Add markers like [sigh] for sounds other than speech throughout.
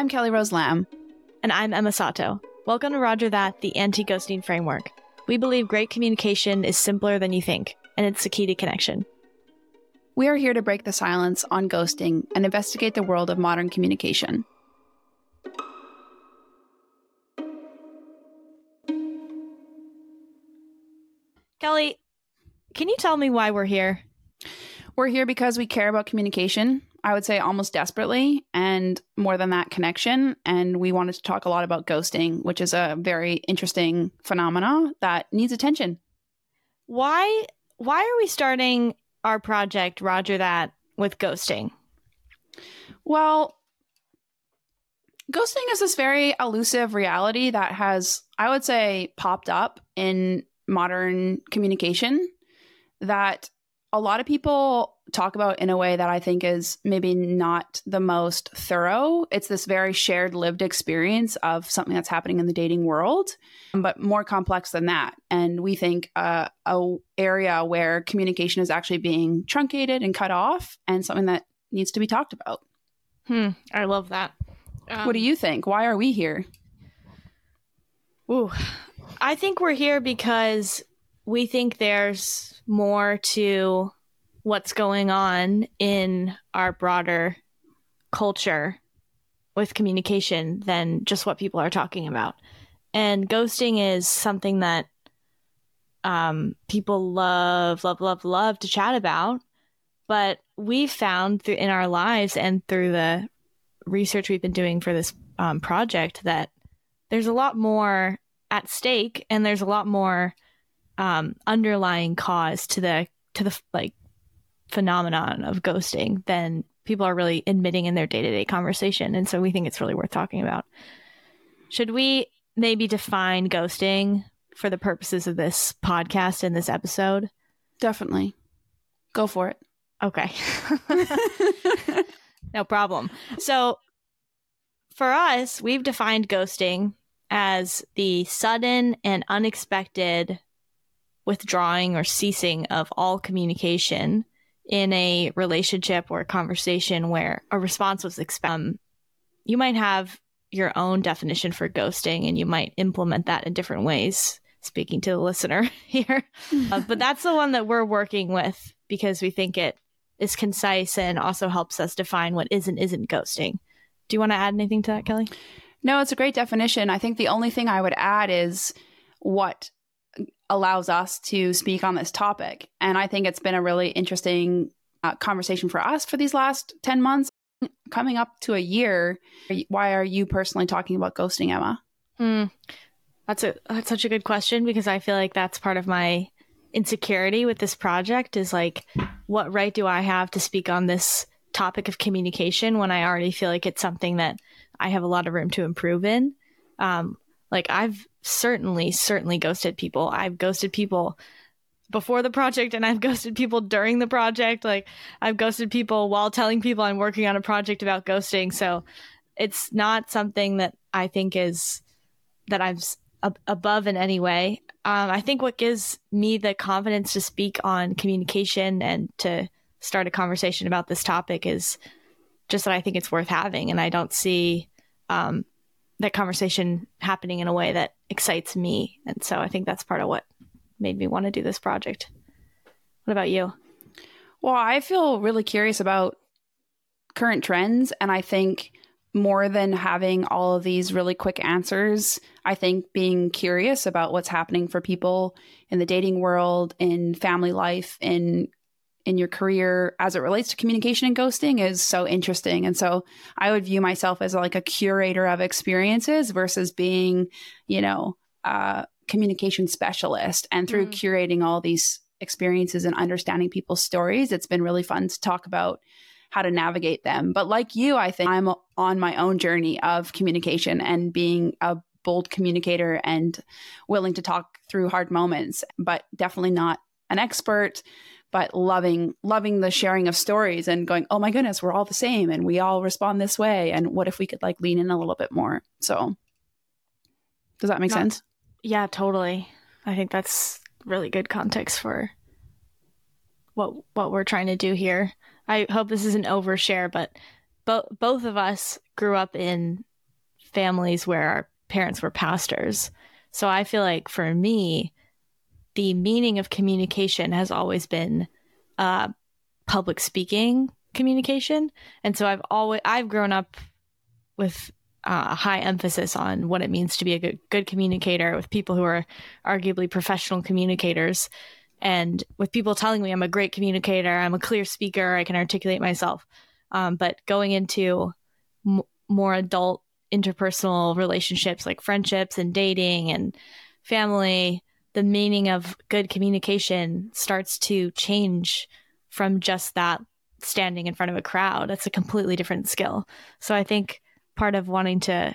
I'm Kelly Rose Lamb. And I'm Emma Sato. Welcome to Roger That, the anti ghosting framework. We believe great communication is simpler than you think, and it's the key to connection. We are here to break the silence on ghosting and investigate the world of modern communication. Kelly, can you tell me why we're here? We're here because we care about communication, I would say almost desperately, and more than that, connection. And we wanted to talk a lot about ghosting, which is a very interesting phenomena that needs attention. Why why are we starting our project, Roger That, with ghosting? Well, ghosting is this very elusive reality that has, I would say, popped up in modern communication that a lot of people talk about in a way that I think is maybe not the most thorough. It's this very shared lived experience of something that's happening in the dating world, but more complex than that. And we think uh, a area where communication is actually being truncated and cut off, and something that needs to be talked about. Hmm, I love that. Um, what do you think? Why are we here? Ooh, I think we're here because we think there's more to what's going on in our broader culture with communication than just what people are talking about. And ghosting is something that um, people love, love, love, love to chat about. But we've found through in our lives and through the research we've been doing for this um, project that there's a lot more at stake and there's a lot more um, underlying cause to the to the like phenomenon of ghosting than people are really admitting in their day-to-day conversation. And so we think it's really worth talking about. Should we maybe define ghosting for the purposes of this podcast and this episode? Definitely. Go for it. Okay. [laughs] [laughs] No problem. So for us we've defined ghosting as the sudden and unexpected withdrawing or ceasing of all communication in a relationship or a conversation where a response was expected. Um, you might have your own definition for ghosting and you might implement that in different ways, speaking to the listener [laughs] here. uh, but [laughs] that's the one that we're working with because we think it is concise and also helps us define what is and isn't ghosting. Do you want to add anything to that, Kelly? No, it's a great definition. I think the only thing I would add is what allows us to speak on this topic. And I think it's been a really interesting uh, conversation for us for these last 10 months. Coming up to a year, why are you personally talking about ghosting, Emma? Mm, that's a that's such a good question because I feel like that's part of my insecurity with this project is like what right do I have to speak on this topic of communication when I already feel like it's something that I have a lot of room to improve in. Um, like I've certainly, certainly ghosted people. I've ghosted people before the project and I've [laughs] ghosted people during the project. Like I've ghosted people while telling people I'm working on a project about ghosting. So it's not something that I think is that I'm ab- above in any way. Um, I think what gives me the confidence to speak on communication and to start a conversation about this topic is just that I think it's worth having. And I don't see um, that conversation happening in a way that excites me. And so I think that's part of what made me want to do this project. What about you? Well, I feel really curious about current trends. And I think more than having all of these really quick answers, I think being curious about what's happening for people in the dating world, in family life, in in your career as it relates to communication and ghosting is so interesting. And so I would view myself as like a curator of experiences versus being, you know, a communication specialist. And through mm. curating all these experiences and understanding people's stories, it's been really fun to talk about how to navigate them. But like you, I think I'm on my own journey of communication and being a bold communicator and willing to talk through hard moments, but definitely not an expert but loving loving the sharing of stories and going oh my goodness we're all the same and we all respond this way. And what if we could like lean in a little bit more? So does that make Not, sense? Yeah totally. I think that's really good context for what what we're trying to do here. I hope this isn't overshare but both both of us grew up in families where our parents were pastors. So I feel like for me, the meaning of communication has always been uh, public speaking communication. And so I've always I've grown up with uh, a high emphasis on what it means to be a good, good communicator with people who are arguably professional communicators and with people telling me I'm a great communicator, I'm a clear speaker, I can articulate myself. Um, but going into m- more adult interpersonal relationships like friendships and dating and family, the meaning of good communication starts to change from just that standing in front of a crowd. It's a completely different skill. So I think part of wanting to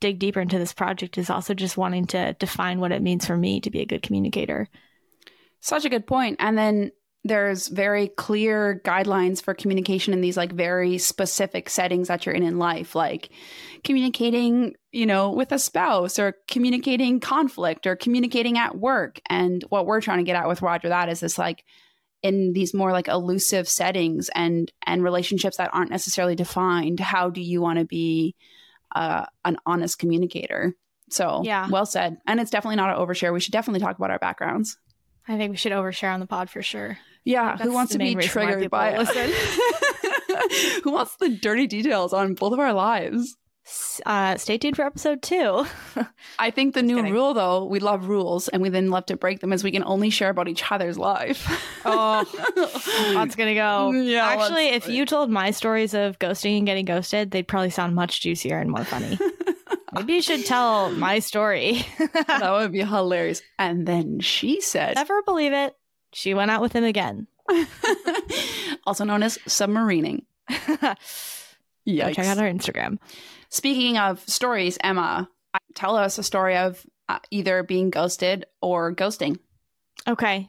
dig deeper into this project is also just wanting to define what it means for me to be a good communicator. Such a good point. And then there's very clear guidelines for communication in these like very specific settings that you're in in life like communicating you know with a spouse or communicating conflict or communicating at work. And what we're trying to get at with roger that is this like in these more like elusive settings and and relationships that aren't necessarily defined how do you want to be uh, an honest communicator? So Yeah. well said. And it's definitely not an overshare. We should definitely talk about our backgrounds. I think we should overshare on the pod for sure. Yeah, That's who wants to be main reason why triggered by listen. [laughs] who wants the dirty details on both of our lives? Uh, stay tuned for episode two. [laughs] I think the new kidding. rule, though, we love rules and we then love to break them, is we can only share about each other's life. [laughs] Oh, That's gonna go. Yeah, Actually, if you told my stories of ghosting and getting ghosted, they'd probably sound much juicier and more funny. Maybe you should tell my story. that would be hilarious. And then she said, Never believe it. She went out with him again. [laughs] [laughs] also known as submarining. Yikes. check out our Instagram. Speaking of stories, Emma, tell us a story of uh, either being ghosted or ghosting. Okay.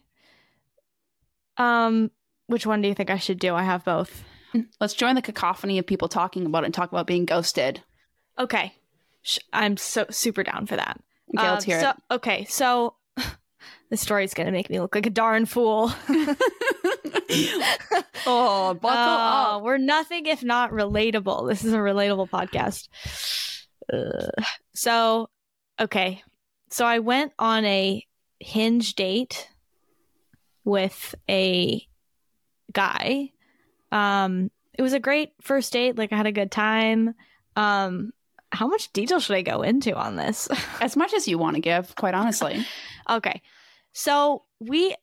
Um, which one do you think I should do? I have both. Let's join the cacophony of people talking about it and talk about being ghosted. Okay. I'm so super down for that. Okay, let's Um, hear so, it. Okay, so this story's gonna make me look like a darn fool. [laughs] oh, buckle Uh, up. We're nothing if not relatable. This is a relatable podcast. Ugh. so, okay. So I went on a hinge date with a guy. Um, it was a great first date. Like I had a good time. Um, how much detail should I go into on this? [laughs] As much as you want to give, quite honestly. Okay. So we,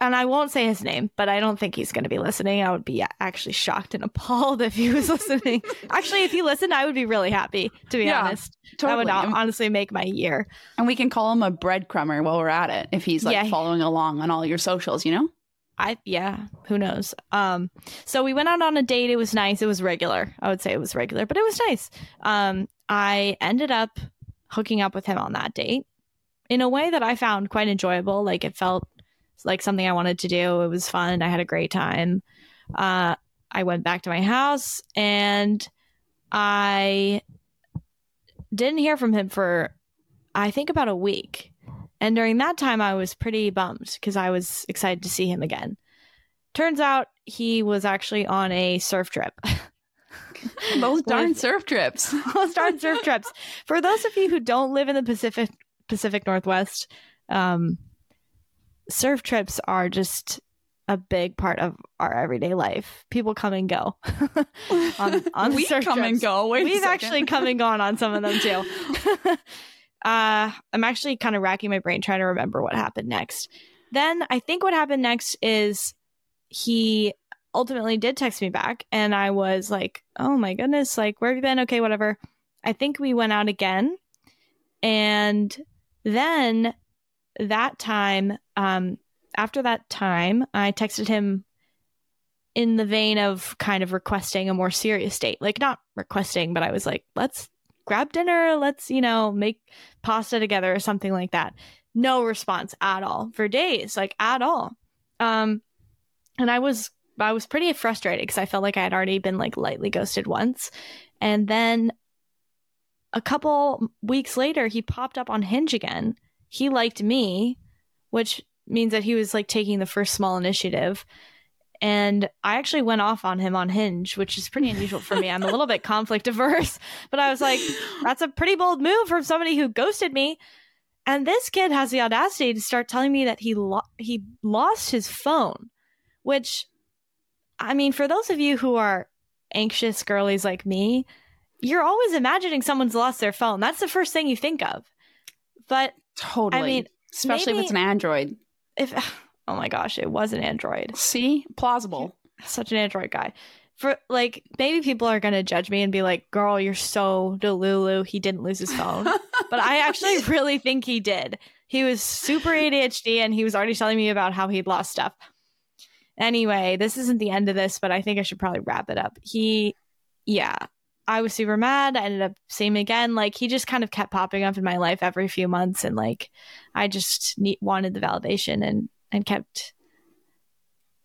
and I won't say his name, but I don't think he's going to be listening. I would be actually shocked and [laughs] appalled if he was [laughs] listening. actually, if he listened, I would be really happy, to be Yeah, honest. Totally. That would honestly make my year. and we can call him a breadcrumber while we're at it if he's like Yeah. following along on all your socials, you know? I, yeah, who knows? Um, so we went out on a date. It was nice. It was regular. I would say it was regular, but it was nice. Um, I ended up hooking up with him on that date in a way that I found quite enjoyable. Like it felt like something I wanted to do. It was fun. I had a great time. Uh, I went back to my house and I didn't hear from him for, I think, about a week. And during that time, I was pretty bummed because I was excited to see him again. Turns out he was actually on a surf trip. [laughs] Those [laughs] darn surf trips. [laughs] Those darn surf trips. For those of you who don't live in the Pacific Pacific Northwest, um, surf trips are just a big part of our everyday life. People come and go [laughs] on, on we surf come trips. and go. Wait We've actually come and gone on some of them too. [laughs] uh, I'm actually kind of racking my brain trying to remember what happened next. Then I think what happened next is he ultimately did text me back, and I was like, "Oh my goodness! Like, where have you been? Okay, whatever." I think we went out again, and then that time, um, after that time, I texted him in the vein of kind of requesting a more serious date. Like not requesting, but I was like, let's grab dinner, let's, you know, make pasta together or something like that. No response at all for days, like at all. Um and I was I was pretty frustrated because I felt like I had already been like lightly ghosted once. And then a couple weeks later he popped up on Hinge again. He liked me, which means that he was like taking the first small initiative And I actually went off on him on Hinge, which is pretty unusual for me. I'm a little bit [laughs] conflict averse, but I was like, that's a pretty bold move from somebody who ghosted me. And this kid has the audacity to start telling me that he lo- he lost his phone, which I mean, for those of you who are anxious girlies like me, you're always imagining someone's lost their phone. That's the first thing you think of. But totally. I mean, especially if it's an Android. If [sighs] oh my gosh, it was an Android. See, plausible. Such an Android guy. For like, maybe people are gonna judge me and be like, "Girl, you're so delulu." He didn't lose his phone, [laughs] but I actually really think he did. He was super ADHD, and he was already telling me about how he'd lost stuff. Anyway, this isn't the end of this, but I think I should probably wrap it up. He, yeah, I was super mad. I ended up seeing him again. Like he just kind of kept popping up in my life every few months, and like I just need, wanted the validation and and kept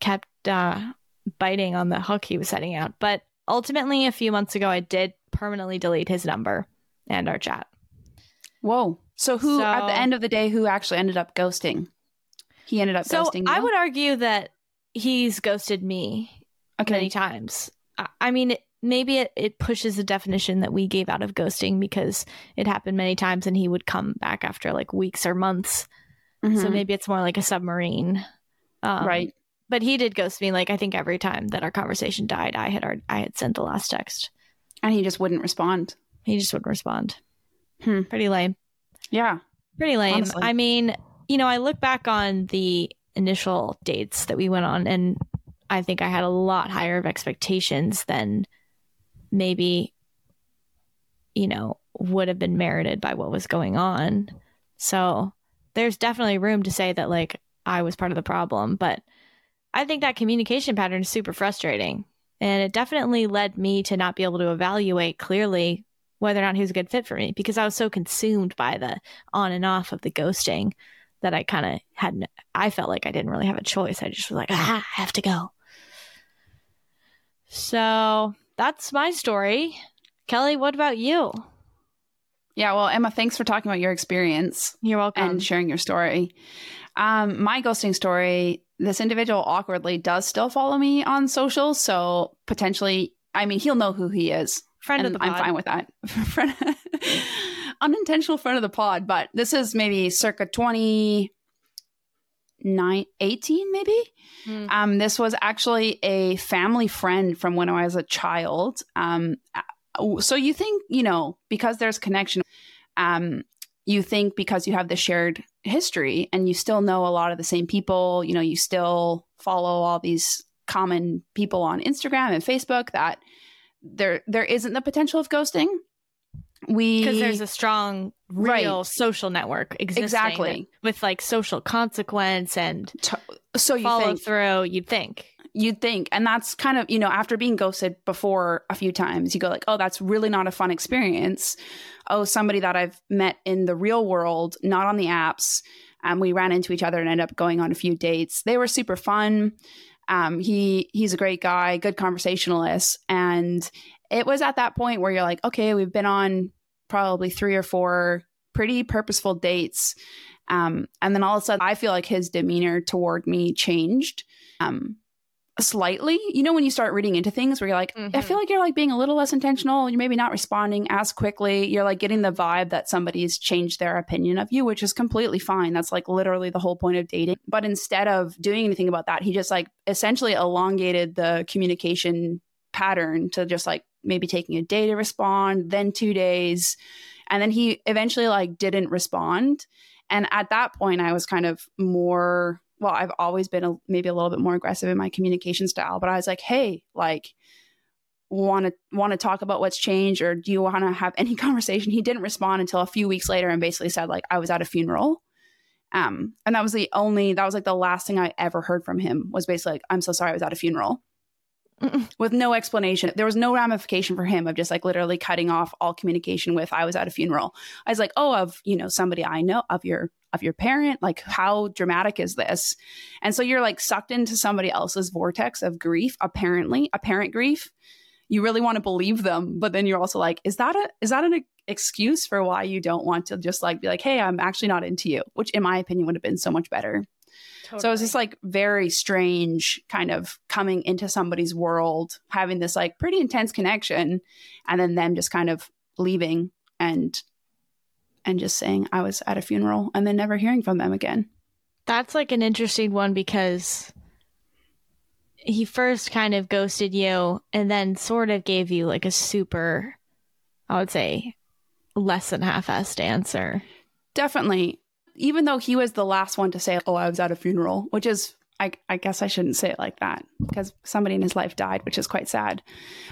kept uh, biting on the hook he was setting out. But ultimately, a few months ago, I did permanently delete his number and our chat. Whoa! So who So- at the end of the day who actually ended up ghosting? He ended up So ghosting. I would argue that he's ghosted me okay. many times. I, I mean, it, maybe it, it pushes the definition that we gave out of ghosting because it happened many times and he would come back after like weeks or months. So Mhm. maybe it's more like a submarine. Um, right. But he did ghost me like I think every time that our conversation died, I had already, I had sent the last text. And he just wouldn't respond. He just wouldn't respond. Hmm. Pretty lame. Yeah. Pretty lame. Honestly. I mean, you know, I look back on the initial dates that we went on, and I think I had a lot higher of expectations than maybe, you know, would have been merited by what was going on. So there's definitely room to say that, like, I was part of the problem. But I think that communication pattern is super frustrating. And it definitely led me to not be able to evaluate clearly whether or not he was a good fit for me because I was so consumed by the on and off of the ghosting that I kind of had. I felt like I didn't really have a choice. I just was like, ah, I have to go. So that's my story. Kelly, what about you? Yeah. Well, Emma, thanks for talking about your experience You're welcome. and sharing your story. Um, my ghosting story, this individual awkwardly does still follow me on social. So potentially, I mean, he'll know who he is. Friend and of the I'm fine with that. [laughs] Friend- [laughs] Unintentional friend of the pod, but this is maybe circa 29, 18 maybe. Hmm. Um, this was actually a family friend from when I was a child. Um, uh, so you think, you know, because there's connection, um, you think because you have the shared history and you still know a lot of the same people, you know, you still follow all these common people on Instagram and Facebook that there there isn't the potential of ghosting. We because there's a strong real Right. social network existing Exactly. with like social consequence and t- so you follow think through you'd think. You'd think. And that's kind of you know after being ghosted before a few times you go like oh that's really not a fun experience. Oh somebody that i've met in the real world not on the apps and we ran into each other and ended up going on a few dates. They were super fun. Um, he he's a great guy good conversationalist. And it was at that point where you're like okay we've been on probably three or four pretty purposeful dates. Um, and then all of a sudden i feel like his demeanor toward me changed um, slightly. You know when you start reading into things where you're like i Mhm. feel like you're like being a little less intentional you're maybe not responding as quickly. You're like getting the vibe that somebody's changed their opinion of you which is completely fine. That's like literally the whole point of dating. But instead of doing anything about that he just like essentially elongated the communication pattern to just like maybe taking a day to respond then two days. And then he eventually like didn't respond. And at that point i was kind of more well i've always been a, maybe a little bit more aggressive in my communication style but i was like hey like want to want to talk about what's changed or do you want to have any [laughs] conversation? He didn't respond until a few weeks later and basically said like i was at a funeral. Um and that was the only that was like the last thing i ever heard from him was basically like i'm so sorry i was at a funeral With no explanation. There was no ramification for him of just like literally cutting off all communication with i was at a funeral. I was like oh of you know somebody i know of your of your parent? Like how dramatic is this? And so you're like sucked into somebody else's vortex of grief apparently apparent grief. You really want to believe them but then you're also like is that a is that an excuse for why you don't want to just like be like hey i'm actually not into you which in my opinion would have been so much better Totally. So it was just like very strange kind of coming into somebody's world, having this like pretty intense connection, and then them just kind of leaving and and just saying I was at a funeral and then never hearing from them again. That's like an interesting one because he first kind of ghosted you and then sort of gave you like a super, I would say, less than half assed answer. Definitely. Even though he was the last one to say, Oh, I was at a funeral, which is, I, I guess I shouldn't say it like that because somebody in his life died, which is quite sad.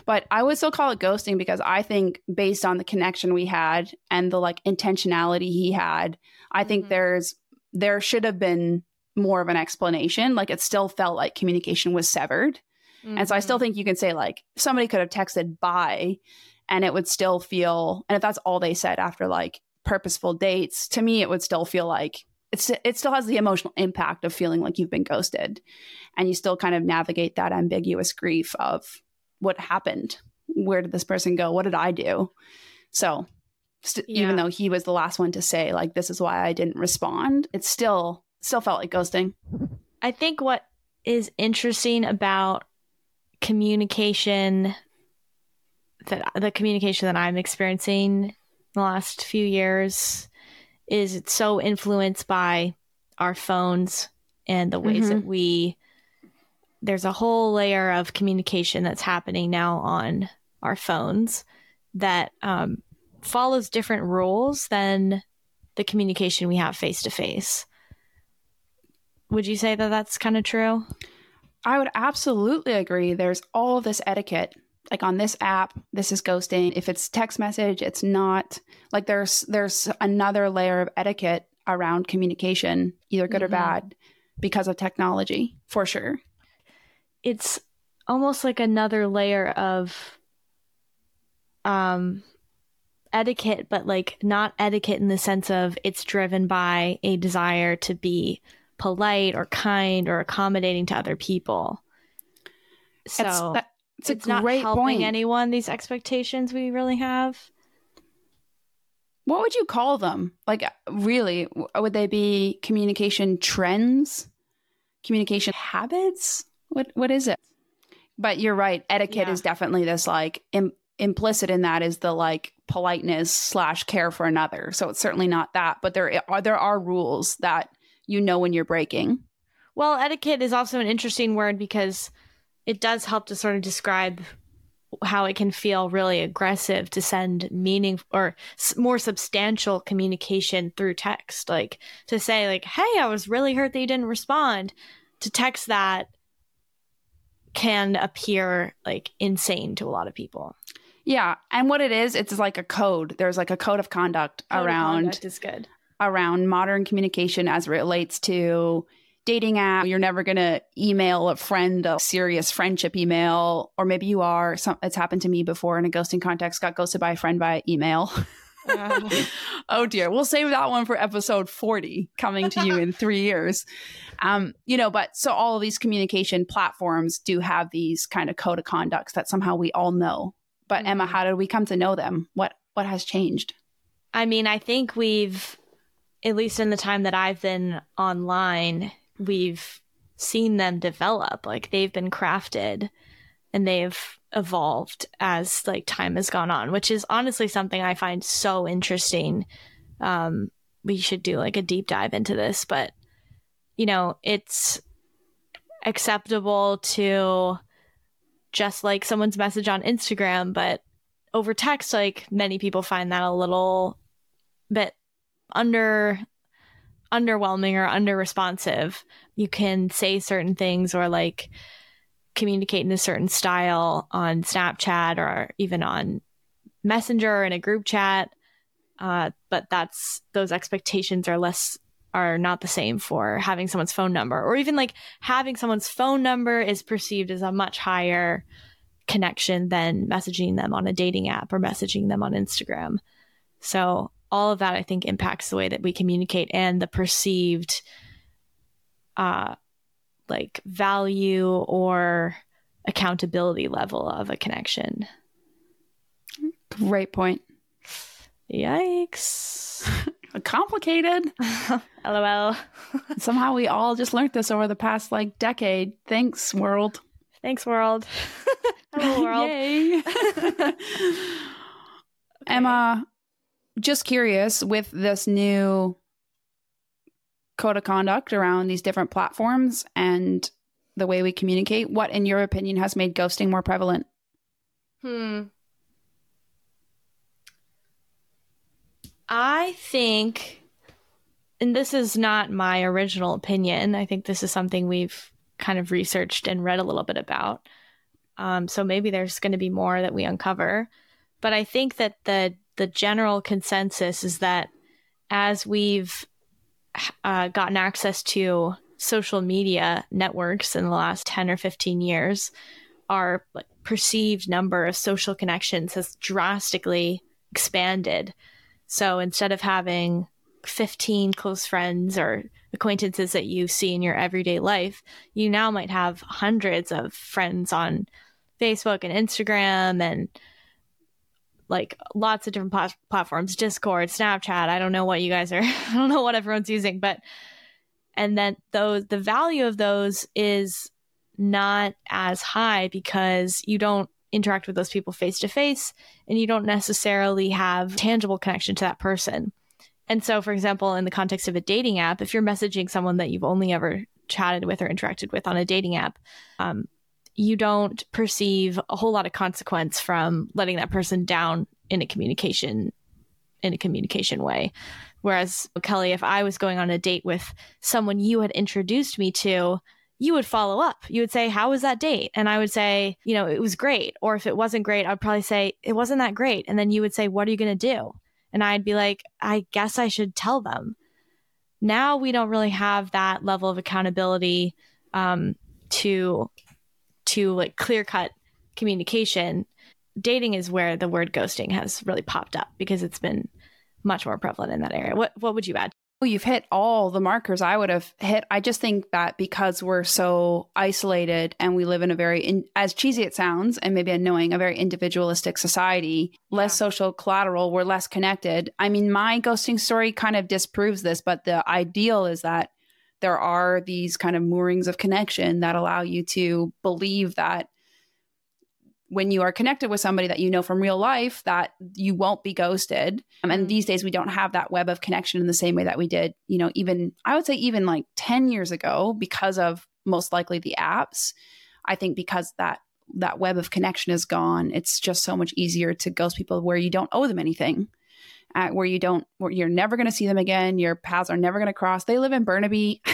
But I would still call it ghosting because I think, based on the connection we had and the like intentionality he had, I think mm-hmm. there's there should have been more of an explanation. Like it still felt like communication was severed. Mm-hmm. And so I still mm-hmm. think you can say, like, somebody could have texted bye and it would still feel, and if that's all they said after like purposeful dates, to me, it would still feel like it's, it still has the emotional impact of feeling like you've been ghosted. And you still kind of navigate that ambiguous grief of what happened. Where did this person go? What did I do? So st- yeah. even though he was the last one to say like this is why I didn't respond, it still still felt like ghosting. I think what is interesting about communication that the communication that I'm experiencing the last few years is it's so influenced by our phones and the ways mm-hmm. that we there's a whole layer of communication that's happening now on our phones that um, follows different rules than the communication we have face to face. Would you say that that's kind of true? I would absolutely agree. There's all this etiquette. Like on this app, this is ghosting. If it's text message, it's not. Like there's there's another layer of etiquette around communication, either good mm-hmm. or bad, because of technology, for sure. It's almost like another layer of um etiquette, but like not etiquette in the sense of it's driven by a desire to be polite or kind or accommodating to other people. So that, it's, it's not helping point. anyone these expectations we really have. What would you call them? Like, really, would they be communication trends, communication habits? What What is it? But you're right. Etiquette yeah. is definitely this like Im- implicit in that is the like politeness slash care for another. So it's certainly not that, but there are there are rules that you know when you're breaking. Well, etiquette is also an interesting word because it does help to sort of describe how it can feel really aggressive to send meaning or more substantial communication through text. Like to say like hey i was really hurt that you didn't respond to text that can appear like insane to a lot of people. Yeah, and what it is, it's like a code. There's like a code of conduct code around of conduct is good. around modern communication as it relates to dating app. You're never going to email a friend a serious friendship email, or maybe you are. Some, it's happened to me before in a ghosting context. Got ghosted by a friend by email. [laughs] Uh. oh dear, we'll save that one for episode 40 coming to you in [laughs] three years. Um, you know, but so all of these communication platforms do have these kind of code of conducts that somehow we all know but mm-hmm. Emma, how did we come to know them? What what has changed? I mean, I think we've at least in the time that I've been online, we've seen them develop. Like they've been crafted and they've evolved as like time has gone on, which is honestly something I find so interesting. Um, we should do like a deep dive into this, but you know, it's acceptable to just like someone's message on Instagram, but over text, like many people find that a little bit under underwhelming or under responsive. You can say certain things or like communicate in a certain style on Snapchat or even on Messenger or in a group chat. Uh, but that's those expectations are less are not the same for having someone's phone number or even like having someone's phone number is perceived as a much higher connection than messaging them on a dating app or messaging them on Instagram. So all of that I think impacts the way that we communicate and the perceived uh like value or accountability level of a connection. Great point. Yikes. [laughs] complicated. [laughs] LOL. [laughs] Somehow we all just learned this over the past like decade. Thanks, world. Thanks, world. Hello, world. Yay. Emma, just curious with this new code of conduct around these different platforms and the way we communicate, what, in your opinion, has made ghosting more prevalent? Hmm. I think, and this is not my original opinion, I think this is something we've kind of researched and read a little bit about. Um, so maybe there's going to be more that we uncover. But I think that the the general consensus is that as we've uh, gotten access to social media networks in the last 10 or 15 years, our perceived number of social connections has drastically expanded. So instead of having 15 close friends or acquaintances that you see in your everyday life, you now might have hundreds of friends on Facebook and Instagram and like lots of different plat- platforms, Discord, Snapchat. I don't know what you guys are, [laughs] I don't know what everyone's using, but and then those the value of those is not as high because you don't interact with those people face to face and you don't necessarily have tangible connection to that person. And so, for example, in the context of a dating app, if you're messaging someone that you've only ever chatted with or interacted with on a dating app, um, you don't perceive a whole lot of consequence from letting that person down in a communication in a communication way. Whereas Kelly, if I was going on a date with someone you had introduced me to, you would follow up. You would say, How was that date? And I would say, You know, it was great. Or if it wasn't great, I'd probably say, It wasn't that great. And then you would say, What are you going to do? And I'd be like, I guess I should tell them. Now we don't really have that level of accountability um, to to like clear cut communication, dating is where the word ghosting has really popped up because it's been much more prevalent in that area. What what would you add? Well, you've hit all the markers I would have hit. I just think that because we're so isolated and we live in a very, in, as cheesy it sounds, and maybe annoying, a very individualistic society, less yeah. social collateral, we're less connected. I mean, my ghosting story kind of disproves this, but the ideal is that there are these kind of moorings of connection that allow you to believe that when you are connected with somebody that you know from real life that you won't be ghosted. Um, and mm-hmm. these days we don't have that web of connection in the same way that we did you know even i would say even like 10 years ago because of most likely the apps. I think because that that web of connection is gone it's just so much easier to ghost people where you don't owe them anything uh, where you don't where you're never going to see them again. Your paths are never going to cross. They live in burnaby. [laughs]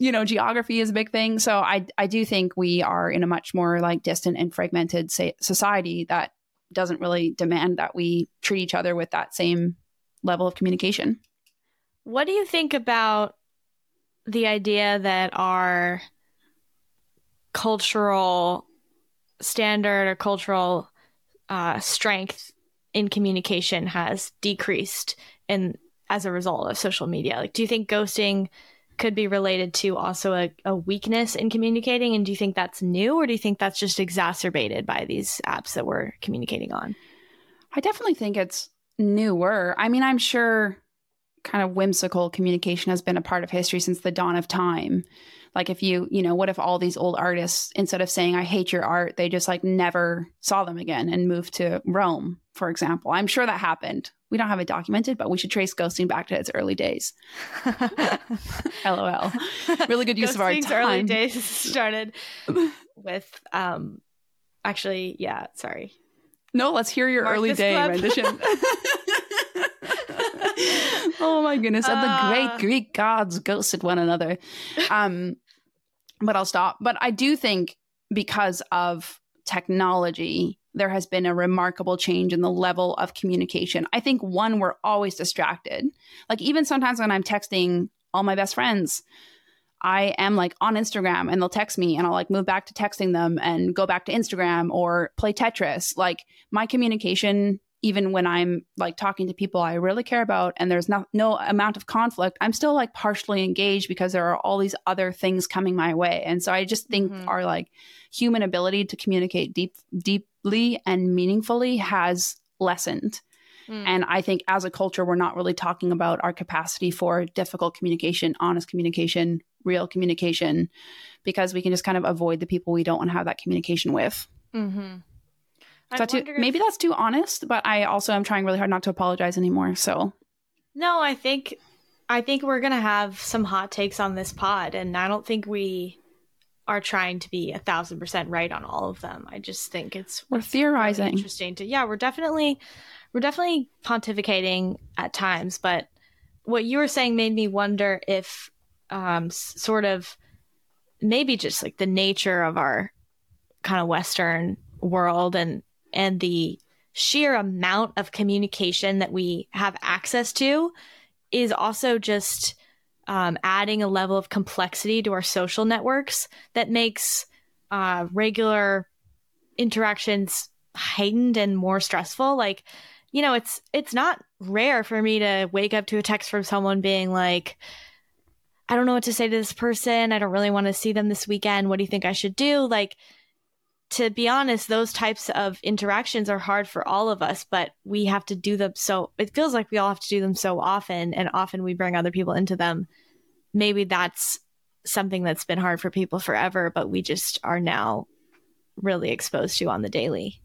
You know geography is a big thing. So i i do think we are in a much more like distant and fragmented say, society that doesn't really demand that we treat each other with that same level of communication. What do you think about the idea that our cultural standard or cultural uh, strength in communication has decreased in as a result of social media? Like, do you think ghosting could be related to also a, a weakness in communicating? And do you think that's new, or do you think that's just exacerbated by these apps that we're communicating on? I definitely think it's newer. I mean, I'm sure kind of whimsical communication has been a part of history since the dawn of time. Like if you, you know, what if all these old artists instead of saying I hate your art, they just like never saw them again and moved to Rome, for example. I'm sure that happened. We don't have it documented, but we should trace ghosting back to its early days. [laughs] LOL. [laughs] Really good use of our time. early days started with um actually, yeah, sorry. No, let's hear your Mark early day club. rendition. [laughs] [laughs] oh my goodness. And the great ah. Greek gods ghosted one another. Um, but I'll stop. But I do think because of technology, there has been a remarkable change in the level of communication. I think one, we're always distracted. Like even sometimes when I'm texting all my best friends, I am like on Instagram and they'll text me and I'll like move back to texting them and go back to Instagram or play Tetris. Like my communication even when I'm like talking to people I really care about and there's no no amount of conflict, I'm still like partially engaged because there are all these other things coming my way. And so I just think mm-hmm. our like human ability to communicate deep deeply and meaningfully has lessened. Mm. And I think as a culture, we're not really talking about our capacity for difficult communication, honest communication, real communication, because we can just kind of avoid the people we don't want to have that communication with. Mm-hmm. That too, if... maybe that's too honest, but I also am trying really hard not to apologize anymore. So, no, I think I think we're gonna have some hot takes on this pod, and I don't think we are trying to be a thousand percent right on all of them. I just think it's we're theorizing. Really interesting to yeah, we're definitely we're definitely pontificating at times, but what you were saying made me wonder if um, sort of maybe just like the nature of our kind of Western world and and the sheer amount of communication that we have access to is also just um, adding a level of complexity to our social networks that makes uh, regular interactions heightened and more stressful. Like, you know, it's it's not rare for me to wake up to a text from someone being like, I don't know what to say to this person. I don't really want to see them this weekend. What do you think I should do? Like, to be honest, those types of interactions are hard for all of us, but we have to do them so it feels like we all have to do them so often, and often we bring other people into them. Maybe that's something that's been hard for people forever, but we just are now really exposed to on the daily.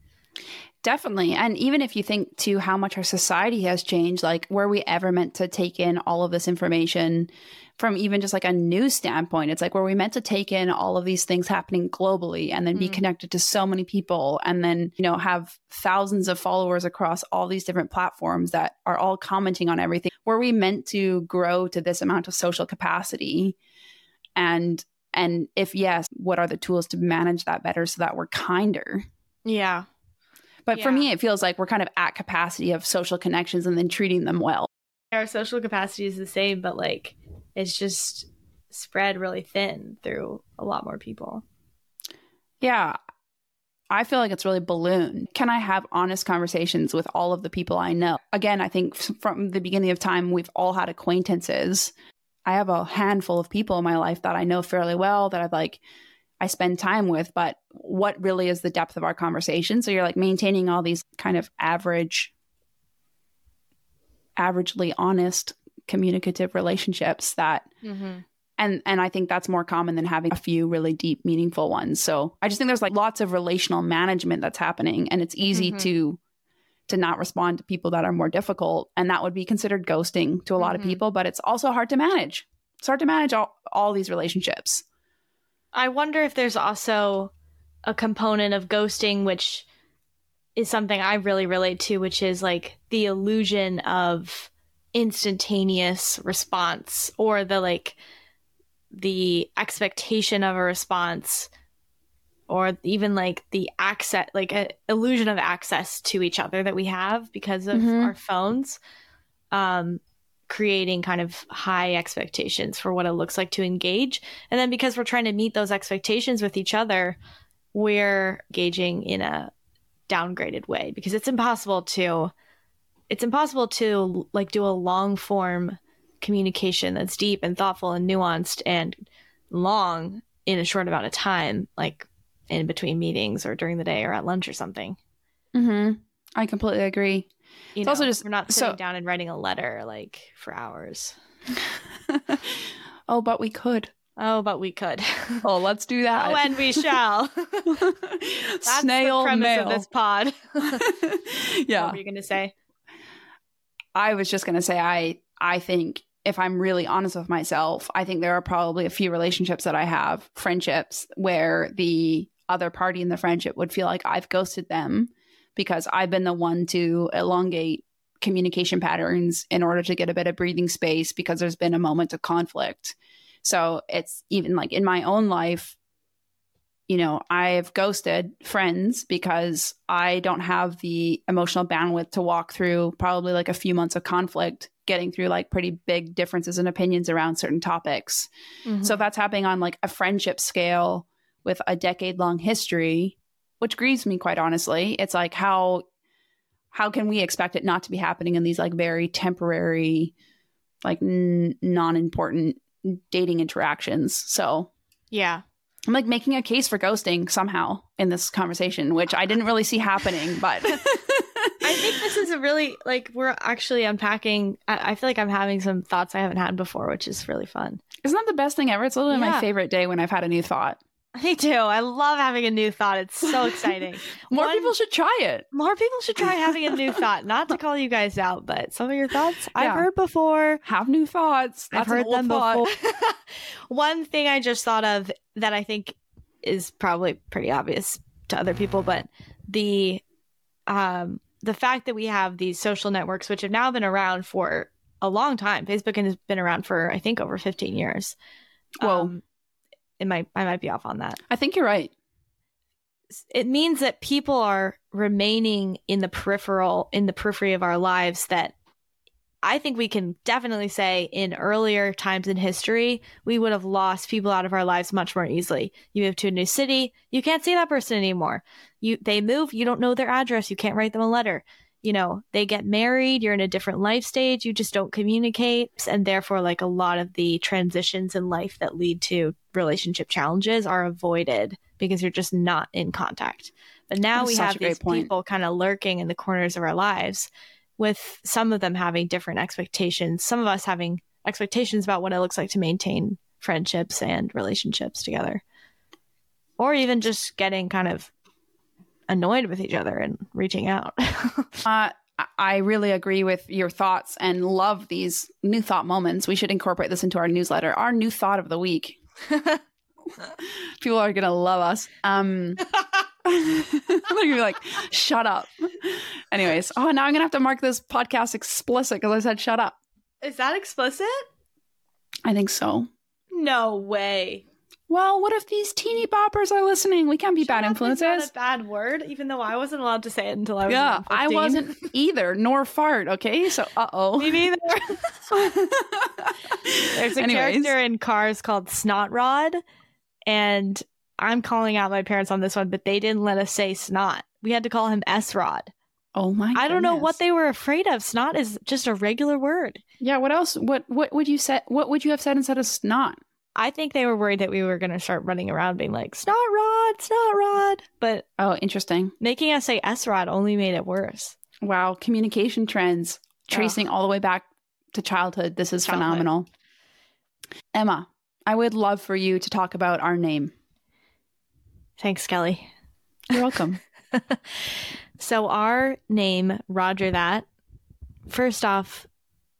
Definitely. And even if you think to how much our society has changed, like were we ever meant to take in all of this information from even just like a news standpoint? It's like were we meant to take in all of these things happening globally and then mm. be connected to so many people and then, you know, have thousands of followers across all these different platforms that are all commenting on everything? Were we meant to grow to this amount of social capacity? And and if yes, what are the tools to manage that better so that we're kinder? Yeah. But yeah. for me, it feels like we're kind of at capacity of social connections and then treating them well. Our social capacity is the same, but like it's just spread really thin through a lot more people. Yeah. I feel like it's really ballooned. Can I have honest conversations with all of the people I know? Again, I think from the beginning of time, we've all had acquaintances. I have a handful of people in my life that I know fairly well that I've like I spend time with, but what really is the depth of our conversation? So you're like maintaining all these kind of average, averagely honest communicative relationships that mm-hmm. and and I think that's more common than having a few really deep meaningful ones. So I just think there's like lots of relational management that's happening and it's easy mm-hmm. to to not respond to people that are more difficult and that would be considered ghosting to a lot mm-hmm. of people, but it's also hard to manage. It's hard to manage all, all these relationships. I wonder if there's also a component of ghosting which is something I really relate to, which is like the illusion of instantaneous response or the like the expectation of a response or even like the access like a illusion of access to each other that we have because of mm-hmm. our phones um creating kind of high expectations for what it looks like to engage. And then because we're trying to meet those expectations with each other, we're engaging in a downgraded way because it's impossible to it's impossible to like do a long form communication that's deep and thoughtful and nuanced and long in a short amount of time like in between meetings or during the day or at lunch or something. Mhm. I completely agree. You it's know, also just we're not sitting so, down and writing a letter like for hours. [laughs] oh, but we could. Oh, but we could. oh, let's do that. Oh, and we shall. [laughs] That's Snail the premise mail. of this pod. [laughs] yeah. What were you going to say? I was just going to say I I think if I'm really honest with myself, I think there are probably a few relationships that I have, friendships where the other party in the friendship would feel like I've ghosted them because I've been the one to elongate communication patterns in order to get a bit of breathing space because there's been a moment of conflict. So it's even like in my own life, you know, I've ghosted friends because I don't have the emotional bandwidth to walk through probably like a few months of conflict, getting through like pretty big differences in opinions around certain topics. Mm-hmm. So if that's happening on like a friendship scale with a decade long history, which grieves me quite honestly. It's like how how can we expect it not to be happening in these like very temporary like n- non-important dating interactions. So, yeah. I'm like making a case for ghosting somehow in this conversation, which I didn't really see happening, but [laughs] I think this is a really like we're actually unpacking. I, I feel like I'm having some thoughts I haven't had before, which is really fun. Isn't that the best thing ever? It's literally Yeah. my favorite day when I've had a new thought. Me too. I love having a new thought. It's so [laughs] exciting. More One- people should try it. More people should try having a new thought. Not to call you guys out, but some of your thoughts I've heard before. Have new thoughts. I've heard them thought. before. [laughs] [laughs] One thing I just thought of that I think is probably pretty obvious to other people, but the um the fact that we have these social networks which have now been around for a long time. Facebook has been around for I think over 15 years. Whoa. Um, it might I might be off on that. I think you're right. It means that people are remaining in the peripheral in the periphery of our lives that I think we can definitely say in earlier times in history, we would have lost people out of our lives much more easily. You move to a new city, you can't see that person anymore. You they move, you don't know their address, you can't write them a letter. You know, they get married, you're in a different life stage, you just don't communicate, and therefore like a lot of the transitions in life that lead to relationship challenges are avoided because you're just not in contact. But now That is we have these point. people kind of lurking in the corners of our lives with some of them having different expectations, some of us having expectations about what it looks like to maintain friendships and relationships together, or even just getting kind of annoyed with each other and reaching out. [laughs] Uh, I- I really agree with your thoughts and love these new thought moments. We should incorporate this into our newsletter. Our new thought of the week. [laughs] People are gonna love us. Um, [laughs] they're gonna be like, "Shut up." Anyways, oh, now I'm gonna have to mark this podcast explicit because I said "shut up." Is that explicit? I think so. No way. Well, what if these teeny boppers are listening? We can't be bad Shut is influences. A bad word, even though I wasn't allowed to say it until I was. Yeah, I wasn't [laughs] either, nor fart. Okay, so uh oh. Me neither. [laughs] There's a character in Cars called Snot Rod, and I'm calling out my parents on this one, but they didn't let us say snot. We had to call him S Rod. Oh my! I don't know what they were afraid of. Snot is just a regular word. Yeah. What else? What What would you say? What would you have said instead of snot? I think they were worried that we were going to start running around being like Snot Rod, Snot Rod, but Oh, interesting. making us say S Rod only made it worse. Wow, communication trends tracing all the way back to childhood. This is Childhood. phenomenal. Emma, I would love for you to talk about our name. Thanks, Kelly. You're welcome. [laughs] So our name, Roger That. First off,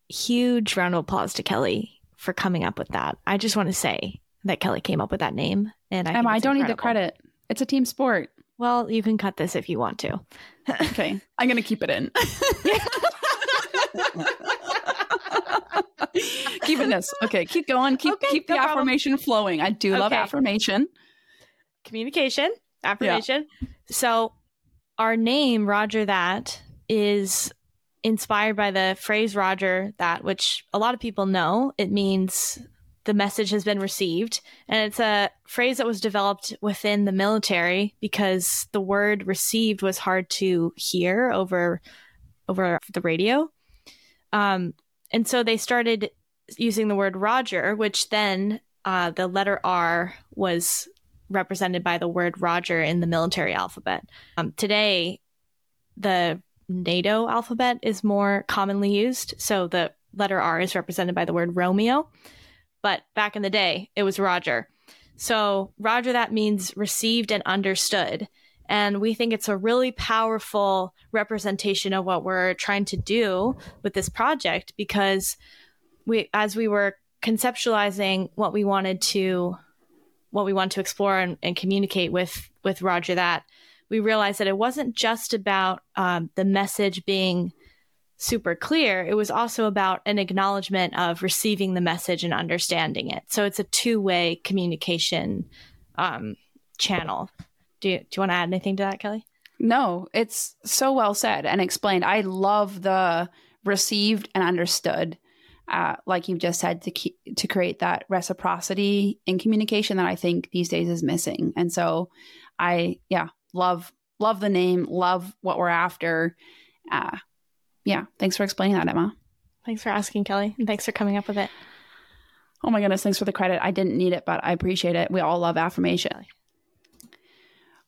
huge round of applause to Kelly for coming up with that. I just want to say that Kelly came up with that name, and I Emma, I don't need the credit. It's a team sport. Well, you can cut this if you want to. [laughs] [laughs] Okay, I'm gonna keep it in. [laughs] Keeping this. Okay, keep going. Keep Okay, keep no the problem. affirmation flowing. I do love affirmation. Communication, affirmation. So our name, Roger That, is inspired by the phrase Roger That, which a lot of people know. It means the message has been received. And it's a phrase that was developed within the military because the word received was hard to hear over over the radio. Um, and so they started using the word Roger, which then uh, the letter R was represented by the word Roger in the military alphabet. Um, today, the NATO alphabet is more commonly used. So the letter R is represented by the word Romeo. But back in the day, it was Roger. So Roger, that means received and understood. And we think it's a really powerful representation of what we're trying to do with this project because we, as we were conceptualizing what we wanted to what we want to explore and, and communicate with with Roger that we realized that it wasn't just about um, the message being super clear it was also about an acknowledgement of receiving the message and understanding it so it's a two-way communication um, channel do you, do you want to add anything to that kelly No, it's so well said and explained. I love the received and understood, uh, like you just said, to keep, to create that reciprocity in communication that I think these days is missing. And so, I yeah love love the name, love what we're after. Uh, yeah, thanks for explaining that, Emma. thanks for asking kelly and thanks for coming up with it Oh my goodness, thanks for the credit. I didn't need it, but I appreciate it. We all love affirmation.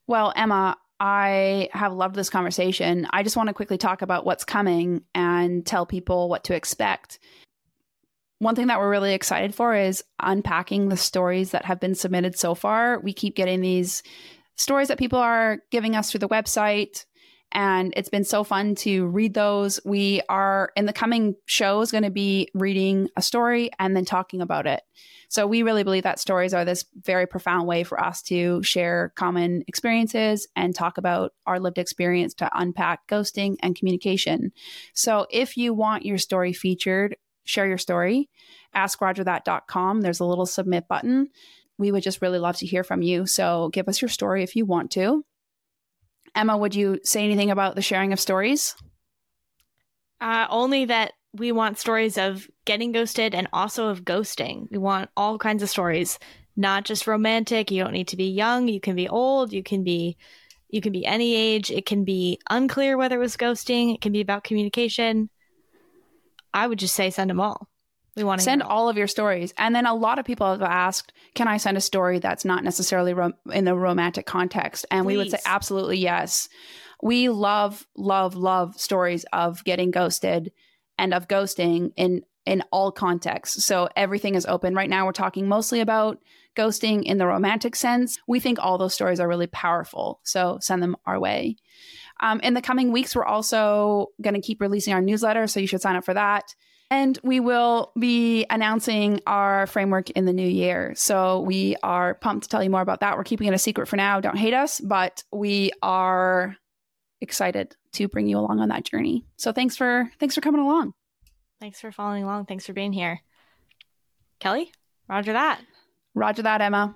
Well, Emma, I have loved this conversation. I just want to quickly talk about what's coming and tell people what to expect. One thing that we're really excited for is unpacking the stories that have been submitted so far. We keep getting these stories that people are giving us through the website, and it's been so fun to read those. We are in the coming shows going to be reading a story and then talking about it. So we really believe that stories are this very profound way for us to share common experiences and talk about our lived experience to unpack ghosting and communication. So if you want your story featured, share your story, askrogerthat.com. There's a little submit button. We would just really love to hear from you. So give us your story if you want to. Emma, would you say anything about the sharing of stories? Uh, only that we want stories of getting ghosted and also of ghosting. We want all kinds of stories, not just romantic. You don't need to be young. You can be old. You can be you can be any age. It can be unclear whether it was ghosting. It can be about communication. I would just say send them all. We want to send all. of your stories. And then a lot of people have asked, can I send a story that's not necessarily rom- in the romantic context? And Please. we would say absolutely yes. We love, love, love stories of getting ghosted and of ghosting in in all contexts. So everything is open. Right now we're talking mostly about ghosting in the romantic sense. We think all those stories are really powerful. So send them our way. Um, in the coming weeks, we're also going to keep releasing our newsletter. So you should sign up for that. And we will be announcing our framework in the new year. So we are pumped to tell you more about that. We're keeping it a secret for now. Don't hate us, but we are excited to bring you along on that journey. So thanks for thanks for coming along. Thanks for following along. Thanks for being here. Kelly, roger that. Roger that, Emma.